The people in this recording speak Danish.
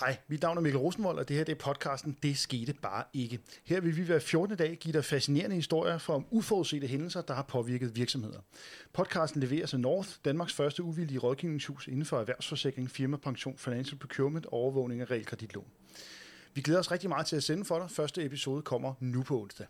Hej, mit navn er Mikkel Rosenvold, og det her det er podcasten Det skete bare ikke. Her vil vi hver 14. dag give dig fascinerende historier fra uforudsete hændelser, der har påvirket virksomheder. Podcasten leveres af North, Danmarks første uvildige rådgivningshus inden for erhvervsforsikring, firmapension, financial procurement overvågning og realkreditlån. Vi glæder os rigtig meget til at sende for dig. Første episode kommer nu på onsdag.